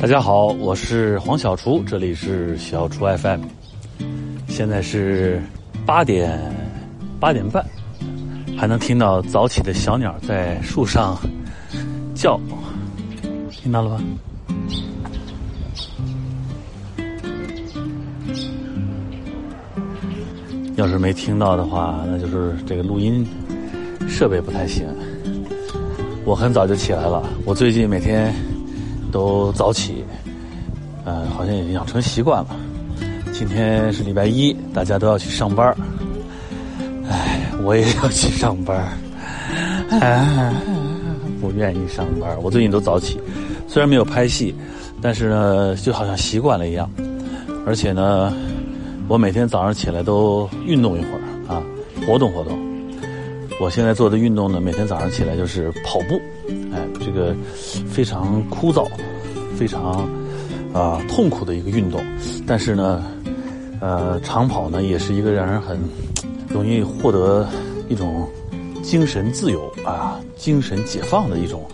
大家好，我是黄小厨，这里是小厨 FM。现在是八点八点半，还能听到早起的小鸟在树上叫，听到了吧？要是没听到的话，那就是这个录音设备不太行。我很早就起来了，我最近每天都早起，呃，好像也养成习惯了。今天是礼拜一，大家都要去上班唉，我也要去上班唉，不愿意上班我最近都早起，虽然没有拍戏，但是呢，就好像习惯了一样。而且呢，我每天早上起来都运动一会儿啊，活动活动。我现在做的运动呢，每天早上起来就是跑步，哎，这个非常枯燥、非常啊痛苦的一个运动，但是呢，呃，长跑呢也是一个让人很容易获得一种精神自由啊、精神解放的一种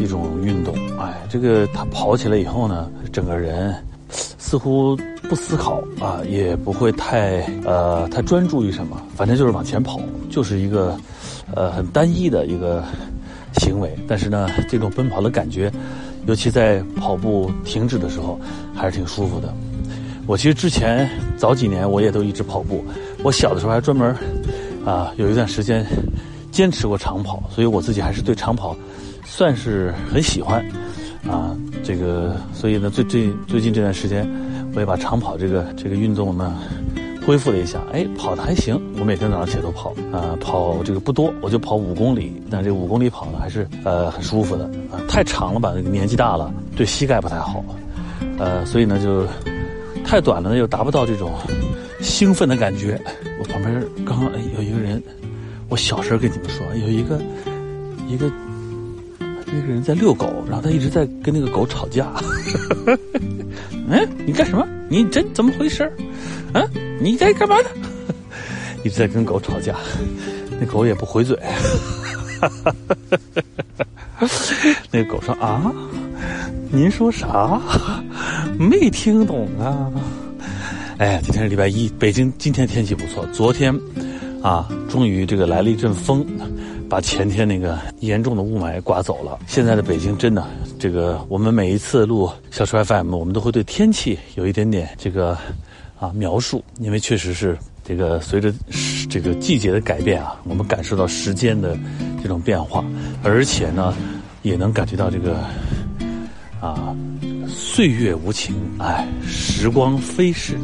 一种运动。哎，这个他跑起来以后呢，整个人似乎。不思考啊，也不会太呃太专注于什么，反正就是往前跑，就是一个呃很单一的一个行为。但是呢，这种奔跑的感觉，尤其在跑步停止的时候，还是挺舒服的。我其实之前早几年我也都一直跑步，我小的时候还专门啊有一段时间坚持过长跑，所以我自己还是对长跑算是很喜欢啊。这个所以呢，最最最近这段时间。我也把长跑这个这个运动呢恢复了一下，哎，跑的还行。我每天早上起来都跑，啊，跑这个不多，我就跑五公里，但这五公里跑呢还是呃很舒服的啊。太长了吧，年纪大了，对膝盖不太好，呃，所以呢就太短了呢又达不到这种兴奋的感觉。我旁边刚刚哎有一个人，我小声跟你们说，有一个一个那个人在遛狗，然后他一直在跟那个狗吵架。嗯，你干什么？你这怎么回事？啊，你在干嘛呢？一直在跟狗吵架，那狗也不回嘴。那个狗说：“啊，您说啥？没听懂啊？”哎，今天是礼拜一，北京今天天气不错。昨天啊，终于这个来了一阵风。把前天那个严重的雾霾刮走了。现在的北京真的，这个我们每一次录小说 FM，我们都会对天气有一点点这个啊描述，因为确实是这个随着这个季节的改变啊，我们感受到时间的这种变化，而且呢，也能感觉到这个啊岁月无情，哎，时光飞逝。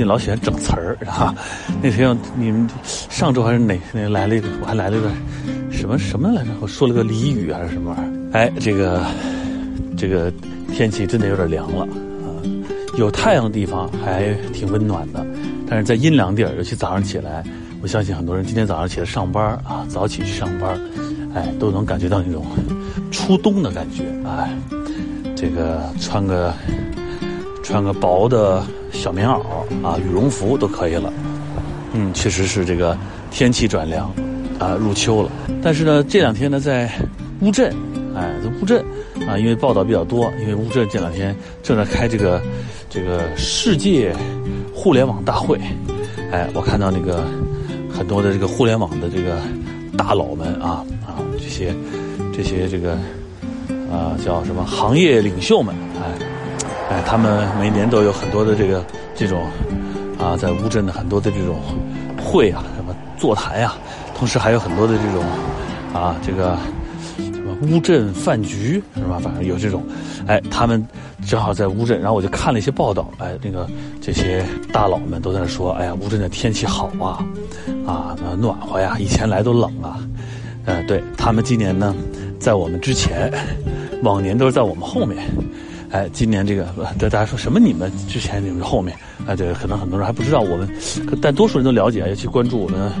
最近老喜欢整词儿啊！那天你们上周还是哪那来了一个，我还来了一个什么什么来着？我说了个俚语还是什么玩意儿？哎，这个这个天气真的有点凉了啊！有太阳的地方还挺温暖的，但是在阴凉地儿，尤其早上起来，我相信很多人今天早上起来上班啊，早起去上班，哎，都能感觉到那种初冬的感觉哎，这个穿个穿个薄的。小棉袄啊，羽绒服都可以了。嗯，确实是这个天气转凉，啊，入秋了。但是呢，这两天呢，在乌镇，哎，在乌镇啊，因为报道比较多，因为乌镇这两天正在开这个这个世界互联网大会，哎，我看到那个很多的这个互联网的这个大佬们啊啊，这些这些这个啊叫什么行业领袖们，哎。哎，他们每年都有很多的这个这种啊，在乌镇的很多的这种会啊，什么座谈呀，同时还有很多的这种啊，这个什么乌镇饭局是吧？反正有这种，哎，他们正好在乌镇，然后我就看了一些报道，哎，那个这些大佬们都在那说，哎呀，乌镇的天气好啊，啊，暖和呀，以前来都冷啊，呃，对他们今年呢，在我们之前，往年都是在我们后面。哎，今年这个，大家说什么？你们之前你们后面，哎，对，可能很多人还不知道我们，但多数人都了解，尤其关注我们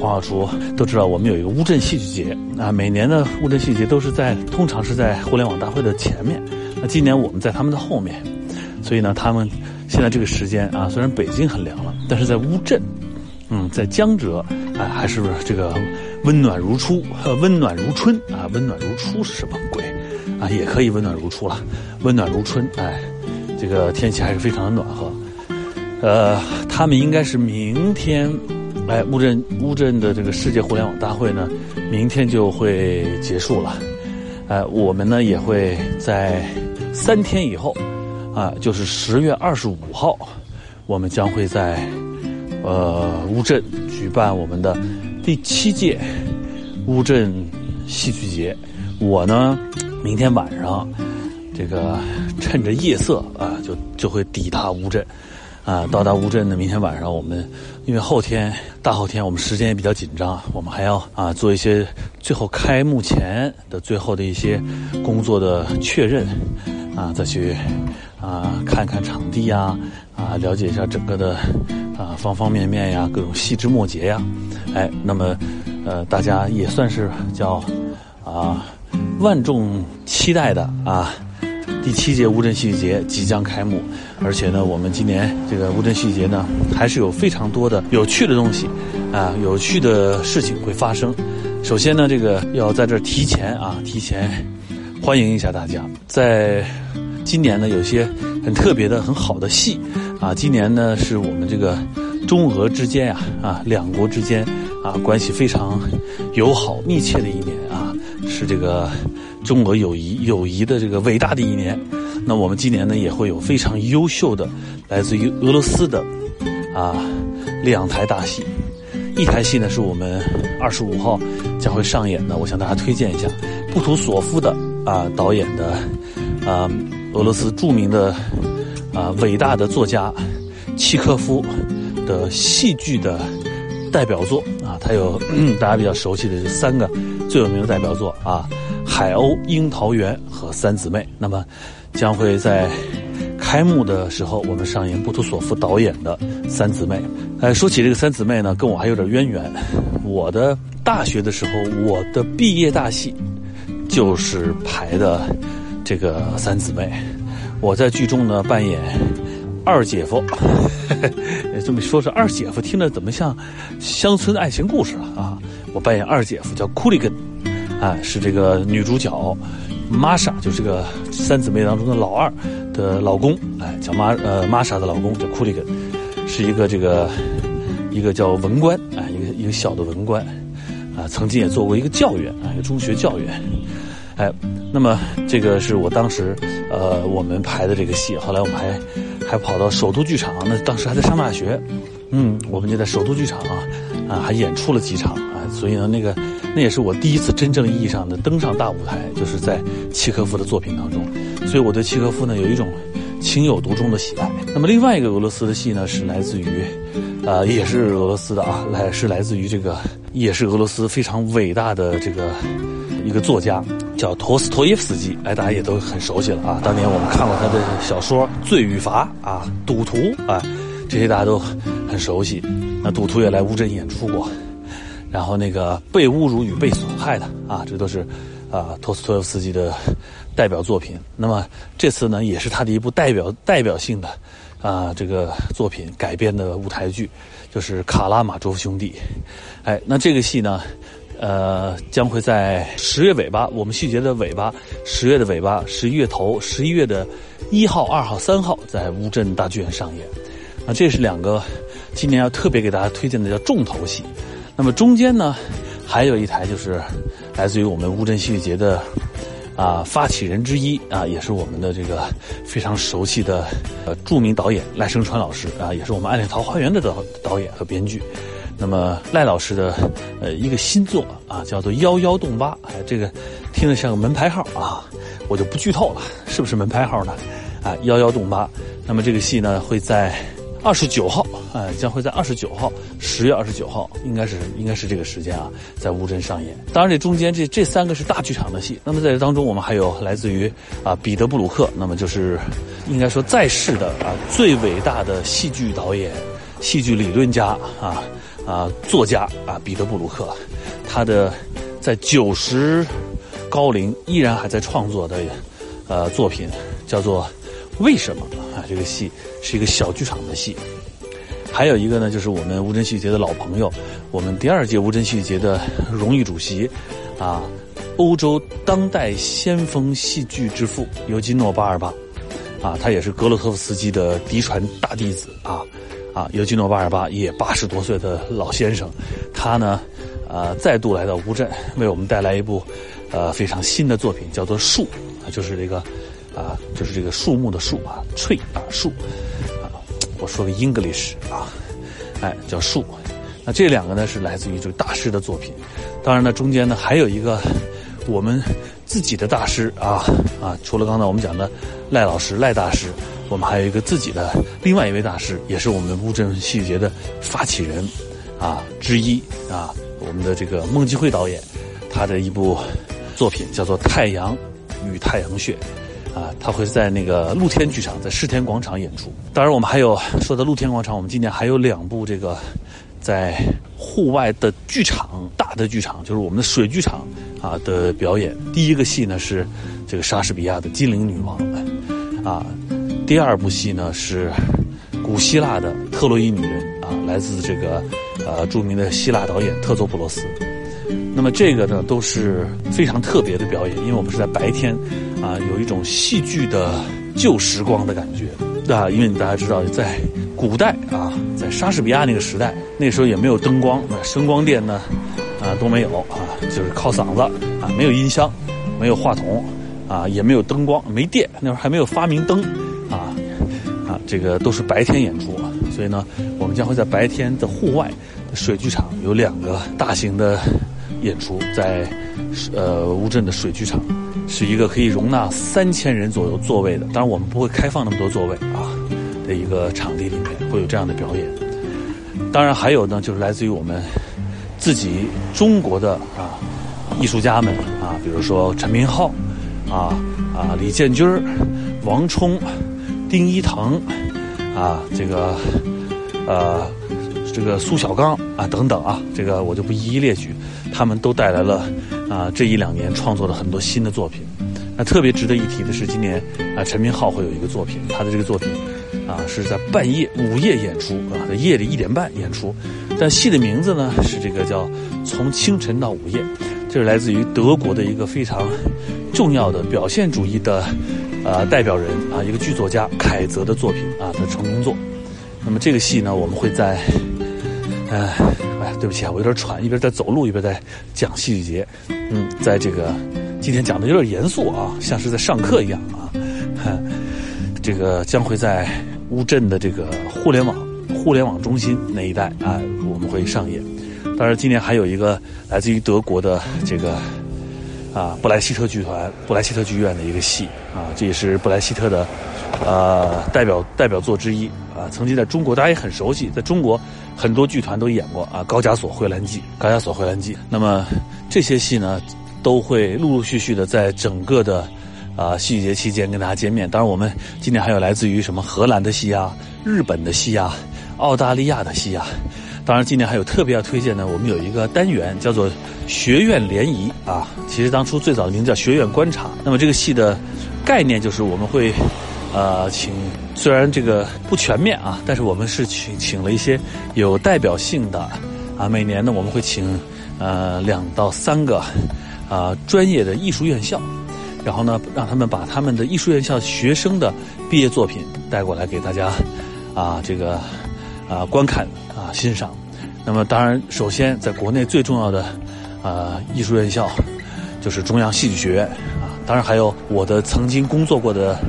黄小厨，都知道我们有一个乌镇戏剧节啊。每年的乌镇戏剧节都是在，通常是在互联网大会的前面。那今年我们在他们的后面，所以呢，他们现在这个时间啊，虽然北京很凉了，但是在乌镇，嗯，在江浙，哎，还是这个温暖如初，温暖如春啊，温暖如初是什么鬼？啊，也可以温暖如初了，温暖如春。哎，这个天气还是非常的暖和。呃，他们应该是明天，哎，乌镇乌镇的这个世界互联网大会呢，明天就会结束了。哎，我们呢也会在三天以后，啊，就是十月二十五号，我们将会在呃乌镇举办我们的第七届乌镇戏剧节。我呢，明天晚上这个趁着夜色啊，就就会抵达乌镇。啊，到达乌镇呢，明天晚上我们，因为后天、大后天我们时间也比较紧张，我们还要啊做一些最后开幕前的最后的一些工作的确认，啊，再去啊看看场地呀，啊了解一下整个的啊方方面面呀，各种细枝末节呀，哎，那么呃大家也算是叫啊万众期待的啊。第七届乌镇戏剧节即将开幕，而且呢，我们今年这个乌镇戏剧节呢，还是有非常多的有趣的东西，啊，有趣的事情会发生。首先呢，这个要在这儿提前啊，提前欢迎一下大家。在今年呢，有些很特别的、很好的戏啊。今年呢，是我们这个中俄之间呀，啊，两国之间啊，关系非常友好、密切的一年，是这个。中俄友谊友谊的这个伟大的一年，那我们今年呢也会有非常优秀的来自于俄罗斯的啊两台大戏，一台戏呢是我们二十五号将会上演的，我向大家推荐一下布图索夫的啊导演的啊俄罗斯著名的啊伟大的作家契科夫的戏剧的代表作啊，他有大家比较熟悉的这三个最有名的代表作啊。海鸥、樱桃园和三姊妹，那么将会在开幕的时候，我们上演布图索夫导演的三姊妹。哎，说起这个三姊妹呢，跟我还有点渊源。我的大学的时候，我的毕业大戏就是排的这个三姊妹。我在剧中呢扮演二姐夫，这么说是二姐夫，听着怎么像乡村爱情故事了啊？我扮演二姐夫，叫库里根。啊，是这个女主角玛莎，就是这个三姊妹当中的老二的老公，哎，叫玛呃玛莎的老公叫库里根，是一个这个一个叫文官，啊，一个一个小的文官，啊，曾经也做过一个教员，啊，一个中学教员，哎，那么这个是我当时呃我们排的这个戏，后来我们还还跑到首都剧场，那当时还在上大学，嗯，我们就在首都剧场啊啊还演出了几场，所以呢那个。那也是我第一次真正意义上的登上大舞台，就是在契诃夫的作品当中，所以我对契诃夫呢有一种情有独钟的喜爱。那么另外一个俄罗斯的戏呢，是来自于，呃，也是俄罗斯的啊，来是来自于这个，也是俄罗斯非常伟大的这个一个作家，叫托斯托耶夫斯基，哎，大家也都很熟悉了啊。当年我们看过他的小说《罪与罚》啊，《赌徒》啊，这些大家都很熟悉。那赌徒也来乌镇演出过。然后那个被侮辱与被损害的啊，这都是啊托斯托耶夫斯基的代表作品。那么这次呢，也是他的一部代表代表性的啊这个作品改编的舞台剧，就是《卡拉马卓夫兄弟》。哎，那这个戏呢，呃，将会在十月尾巴，我们细节的尾巴，十月的尾巴，十一月头，十一月的一号、二号、三号在乌镇大剧院上演。啊，这是两个今年要特别给大家推荐的叫重头戏。那么中间呢，还有一台就是来自于我们乌镇戏剧节的啊发起人之一啊，也是我们的这个非常熟悉的呃著名导演赖声川老师啊，也是我们《暗恋桃花源》的导导演和编剧。那么赖老师的呃一个新作啊，叫做《幺幺洞八》，哎，这个听着像个门牌号啊，我就不剧透了，是不是门牌号呢？啊，《幺幺洞八》。那么这个戏呢会在。二十九号，呃，将会在二十九号，十月二十九号，应该是应该是这个时间啊，在乌镇上演。当然，这中间这这三个是大剧场的戏。那么在这当中，我们还有来自于啊彼得布鲁克，那么就是应该说在世的啊最伟大的戏剧导演、戏剧理论家啊啊作家啊彼得布鲁克，他的在九十高龄依然还在创作的呃作品叫做。为什么啊？这个戏是一个小剧场的戏，还有一个呢，就是我们乌镇戏剧节的老朋友，我们第二届乌镇戏剧节的荣誉主席，啊，欧洲当代先锋戏剧之父尤金诺·巴尔巴，啊，他也是格洛托夫斯基的嫡传大弟子啊，啊，尤金诺·巴尔巴也八十多岁的老先生，他呢，呃，再度来到乌镇，为我们带来一部，呃，非常新的作品，叫做《树》，啊就是这个，啊，就是这个树木的树啊翠啊，树，我说个 English 啊，哎，叫树，那这两个呢是来自于这个大师的作品，当然呢，中间呢还有一个。我们自己的大师啊啊，除了刚才我们讲的赖老师赖大师，我们还有一个自己的另外一位大师，也是我们乌镇戏剧节的发起人啊之一啊，我们的这个孟基辉导演，他的一部作品叫做《太阳与太阳穴》啊，他会在那个露天剧场，在世田广场演出。当然，我们还有说的露天广场，我们今年还有两部这个在户外的剧场，大的剧场，就是我们的水剧场。啊的表演，第一个戏呢是这个莎士比亚的《金陵女王》，啊，第二部戏呢是古希腊的《特洛伊女人》，啊，来自这个呃著名的希腊导演特佐普罗斯。那么这个呢都是非常特别的表演，因为我们是在白天，啊，有一种戏剧的旧时光的感觉，啊，因为大家知道在古代啊，在莎士比亚那个时代，那时候也没有灯光，那声光电呢。啊，都没有啊，就是靠嗓子啊，没有音箱，没有话筒，啊，也没有灯光，没电，那时候还没有发明灯，啊，啊，这个都是白天演出，所以呢，我们将会在白天的户外水剧场有两个大型的演出，在呃乌镇的水剧场，是一个可以容纳三千人左右座位的，当然我们不会开放那么多座位啊的一个场地里面会有这样的表演，当然还有呢，就是来自于我们。自己中国的啊艺术家们啊，比如说陈明昊，啊啊李建军、王冲、丁一腾，啊这个呃这个苏小刚啊等等啊，这个我就不一一列举，他们都带来了啊这一两年创作了很多新的作品。那特别值得一提的是，今年啊陈明昊会有一个作品，他的这个作品啊是在半夜午夜演出啊，在夜里一点半演出。但戏的名字呢是这个叫“从清晨到午夜”，这是来自于德国的一个非常重要的表现主义的呃代表人啊，一个剧作家凯泽的作品啊的成名作。那么这个戏呢，我们会在，哎，对不起啊，我有点喘，一边在走路一边在讲戏剧节。嗯，在这个今天讲的有点严肃啊，像是在上课一样啊。这个将会在乌镇的这个互联网。互联网中心那一带啊，我们会上演。当然，今年还有一个来自于德国的这个啊布莱希特剧团、布莱希特剧院的一个戏啊，这也是布莱希特的呃代表代表作之一啊。曾经在中国大家也很熟悉，在中国很多剧团都演过啊，《高加索蕙兰记》《高加索蕙兰记》。那么这些戏呢，都会陆陆续续的在整个的啊戏剧节期间跟大家见面。当然，我们今年还有来自于什么荷兰的戏啊、日本的戏啊。澳大利亚的戏啊，当然今年还有特别要推荐的，我们有一个单元叫做“学院联谊”啊。其实当初最早的名字叫“学院观察”。那么这个戏的概念就是我们会，呃，请虽然这个不全面啊，但是我们是请请了一些有代表性的啊。每年呢，我们会请呃两到三个啊专业的艺术院校，然后呢，让他们把他们的艺术院校学生的毕业作品带过来给大家啊这个。啊，观看啊，欣赏。那么，当然，首先在国内最重要的啊艺术院校，就是中央戏剧学院啊。当然，还有我的曾经工作过的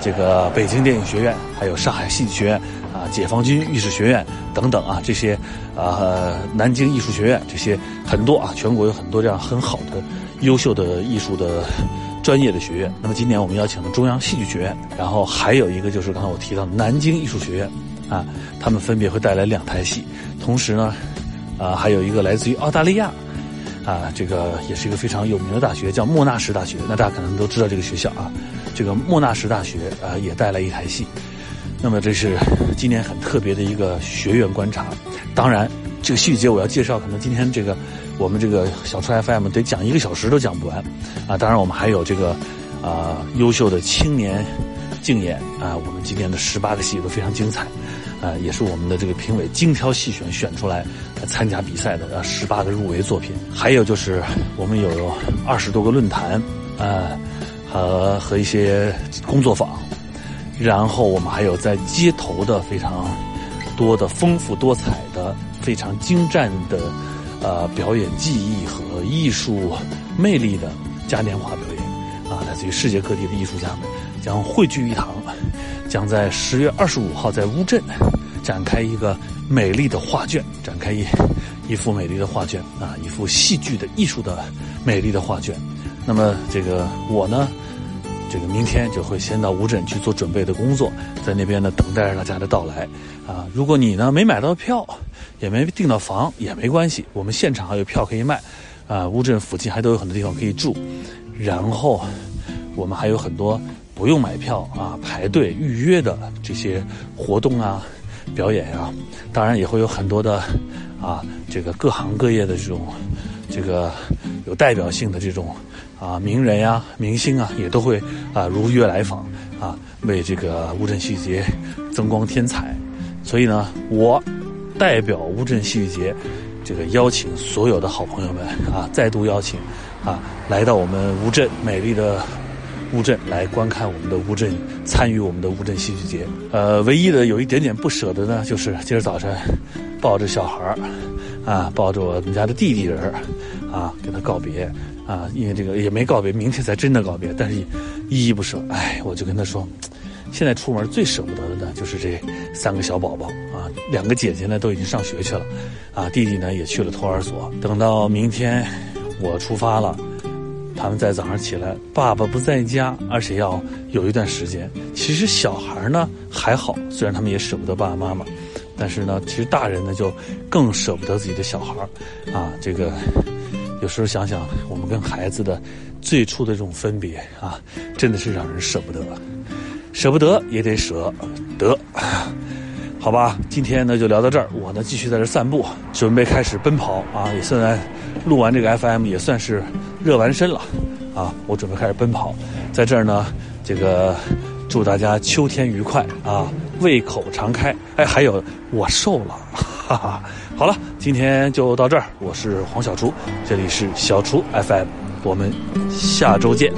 这个北京电影学院，还有上海戏剧学院啊，解放军艺术学院等等啊，这些啊，南京艺术学院这些很多啊，全国有很多这样很好的、优秀的艺术的专业的学院。那么，今年我们邀请了中央戏剧学院，然后还有一个就是刚才我提到南京艺术学院。啊，他们分别会带来两台戏，同时呢，啊，还有一个来自于澳大利亚，啊，这个也是一个非常有名的大学，叫莫纳什大学。那大家可能都知道这个学校啊，这个莫纳什大学啊也带来一台戏。那么这是今年很特别的一个学院观察。当然，这个戏剧节我要介绍，可能今天这个我们这个小川 FM 得讲一个小时都讲不完。啊，当然我们还有这个啊优秀的青年竞演啊，我们今天的十八个戏都非常精彩，啊，也是我们的这个评委精挑细选选出来参加比赛的呃十八个入围作品。还有就是我们有二十多个论坛，啊，和和一些工作坊，然后我们还有在街头的非常多的丰富多彩的非常精湛的呃表演技艺和艺术魅力的嘉年华表演。啊，来自于世界各地的艺术家们将汇聚一堂，将在十月二十五号在乌镇展开一个美丽的画卷，展开一一幅美丽的画卷啊，一幅戏剧的艺术的美丽的画卷。那么这个我呢，这个明天就会先到乌镇去做准备的工作，在那边呢等待着大家的到来啊。如果你呢没买到票，也没订到房也没关系，我们现场还有票可以卖啊。乌镇附近还都有很多地方可以住。然后，我们还有很多不用买票啊、排队预约的这些活动啊、表演啊，当然也会有很多的啊，这个各行各业的这种这个有代表性的这种啊名人呀、明星啊，也都会啊如约来访啊，为这个乌镇戏剧节增光添彩。所以呢，我代表乌镇戏剧节，这个邀请所有的好朋友们啊，再度邀请。啊，来到我们乌镇美丽的乌镇来观看我们的乌镇，参与我们的乌镇戏剧节。呃，唯一的有一点点不舍得呢，就是今儿早晨抱着小孩儿，啊，抱着我们家的弟弟人，啊，跟他告别，啊，因为这个也没告别，明天才真的告别，但是依依不舍。哎，我就跟他说，现在出门最舍不得的呢，就是这三个小宝宝啊，两个姐姐呢都已经上学去了，啊，弟弟呢也去了托儿所，等到明天。我出发了，他们在早上起来，爸爸不在家，而且要有一段时间。其实小孩呢还好，虽然他们也舍不得爸爸妈妈，但是呢，其实大人呢就更舍不得自己的小孩啊，这个有时候想想，我们跟孩子的最初的这种分别啊，真的是让人舍不得，舍不得也得舍得。好吧，今天呢就聊到这儿。我呢继续在这散步，准备开始奔跑啊！也算录完这个 FM，也算是热完身了啊！我准备开始奔跑，在这儿呢，这个祝大家秋天愉快啊，胃口常开。哎，还有我瘦了，哈哈！好了，今天就到这儿。我是黄小厨，这里是小厨 FM，我们下周见。